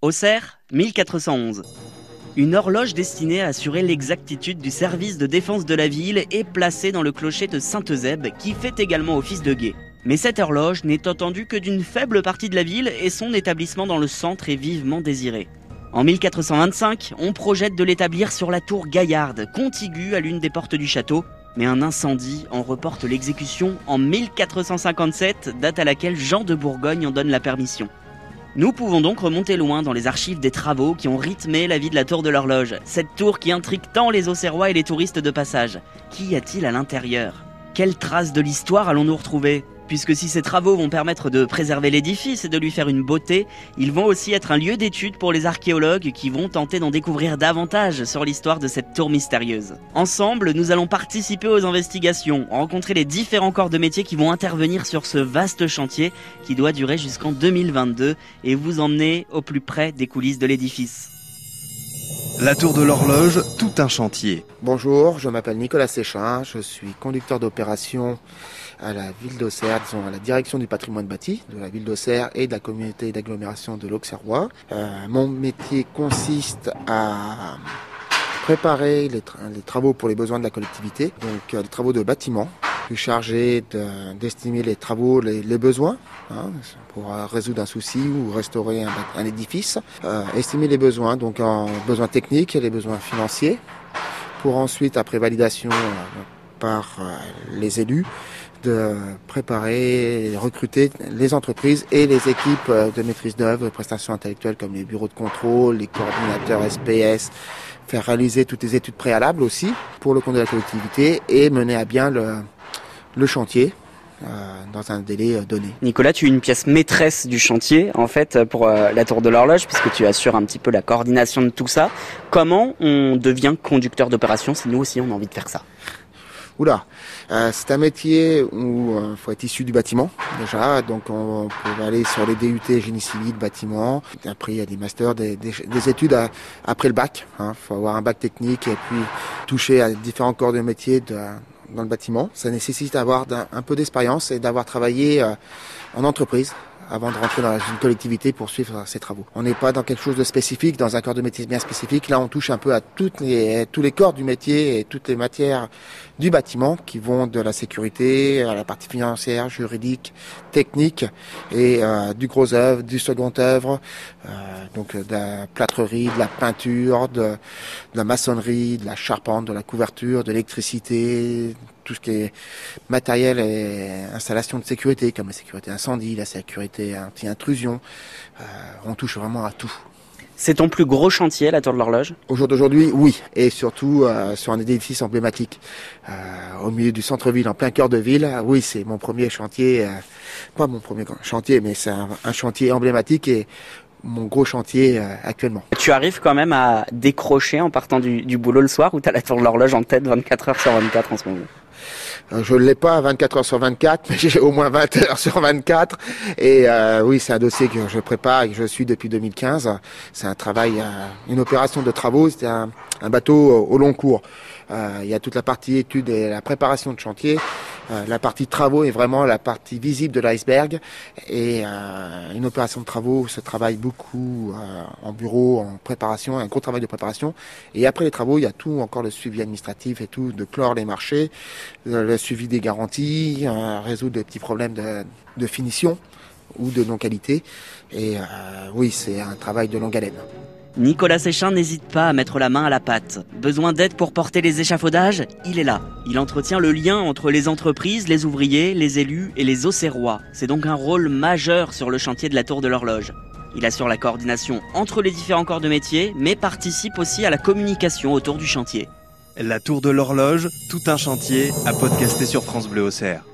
Auxerre, 1411. Une horloge destinée à assurer l'exactitude du service de défense de la ville est placée dans le clocher de Sainte-Eusèbe qui fait également office de guet. Mais cette horloge n'est entendue que d'une faible partie de la ville et son établissement dans le centre est vivement désiré. En 1425, on projette de l'établir sur la tour Gaillarde, contiguë à l'une des portes du château, mais un incendie en reporte l'exécution en 1457, date à laquelle Jean de Bourgogne en donne la permission. Nous pouvons donc remonter loin dans les archives des travaux qui ont rythmé la vie de la tour de l'horloge, cette tour qui intrigue tant les Auxerrois et les touristes de passage. Qu'y a-t-il à l'intérieur? Quelles traces de l'histoire allons-nous retrouver? Puisque si ces travaux vont permettre de préserver l'édifice et de lui faire une beauté, ils vont aussi être un lieu d'étude pour les archéologues qui vont tenter d'en découvrir davantage sur l'histoire de cette tour mystérieuse. Ensemble, nous allons participer aux investigations, rencontrer les différents corps de métier qui vont intervenir sur ce vaste chantier qui doit durer jusqu'en 2022 et vous emmener au plus près des coulisses de l'édifice. La tour de l'horloge, tout un chantier. Bonjour, je m'appelle Nicolas Séchin, je suis conducteur d'opération à la ville d'Auxerre, disons à la direction du patrimoine bâti de la ville d'Auxerre et de la communauté d'agglomération de l'Auxerrois. Euh, mon métier consiste à préparer les, travaux pour les besoins de la collectivité, donc euh, les travaux de bâtiment. Suis chargé d'estimer les travaux, les, besoins, hein, pour euh, résoudre un souci ou restaurer un, édifice. estimer les besoins, donc en besoins techniques et les besoins financiers, pour ensuite, après validation par les élus, de préparer et recruter les entreprises et les équipes de maîtrise d'œuvre, prestations intellectuelles comme les bureaux de contrôle, les coordinateurs SPS, faire réaliser toutes les études préalables aussi pour le compte de la collectivité et mener à bien le, le chantier euh, dans un délai euh, donné. Nicolas, tu es une pièce maîtresse du chantier en fait pour euh, la tour de l'horloge puisque tu assures un petit peu la coordination de tout ça. Comment on devient conducteur d'opération si nous aussi on a envie de faire ça? Oula, euh, c'est un métier où il euh, faut être issu du bâtiment déjà, donc on, peut aller sur les DUT génie civil, bâtiment. Après il y a des masters, des, études après le bac. Il hein. faut avoir un bac technique et puis toucher à différents corps de métier dans le bâtiment. Ça nécessite d'avoir un, peu d'expérience et d'avoir travaillé euh, en entreprise avant de rentrer dans une collectivité pour suivre ces travaux. On n'est pas dans quelque chose de spécifique, dans un corps de métier bien spécifique. Là, on touche un peu à toutes les, tous les corps du métier et toutes les matières du bâtiment qui vont de la sécurité à la partie financière, juridique, technique et euh, du gros œuvre, du second œuvre, euh, donc de la plâtrerie, de la peinture, de la maçonnerie, de la charpente, de la couverture, de l'électricité, tout ce qui est matériel et installation de sécurité, comme la sécurité incendie, la sécurité anti-intrusion. Euh, on touche vraiment à tout. C'est ton plus gros chantier, la Tour de l'Horloge? Au jour d'aujourd'hui, oui. Et surtout euh, sur un édifice emblématique. Euh, au milieu du centre-ville, en plein cœur de ville. Oui, c'est mon premier chantier. pas mon premier chantier, mais c'est un, un, chantier emblématique et mon gros chantier actuellement. Tu arrives quand même à décrocher en partant du, du boulot le soir ou tu as la Tour de l'Horloge en tête 24 heures sur 24 en ce moment? Euh, je ne l'ai pas 24 heures sur 24, mais j'ai au moins 20 heures sur 24. Et euh, oui, c'est un dossier que je prépare et que je suis depuis 2015. C'est un travail, euh, une opération de travaux. C'est un, un, bateau au long cours. il y a toute la partie étude et la préparation de chantier. Euh, la partie travaux est vraiment la partie visible de l'iceberg. Et euh, une opération de travaux se travaille beaucoup euh, en bureau, en préparation, un gros travail de préparation. Et après les travaux, il y a tout encore le suivi administratif et tout, de clore les marchés, le suivi des garanties, résoudre des petits problèmes de, de finition ou de non-qualité. Et oui, c'est un travail de longue haleine. Nicolas Séchin n'hésite pas à mettre la main à la pâte. Besoin d'aide pour porter les échafaudages? Il est là. Il entretient le lien entre les entreprises, les ouvriers, les élus et les Auxerrois. C'est donc un rôle majeur sur le chantier de la Tour de l'Horloge. Il assure la coordination entre les différents corps de métier, mais participe aussi à la communication autour du chantier. La Tour de l'Horloge, tout un chantier à podcaster sur France Bleu Auxerre.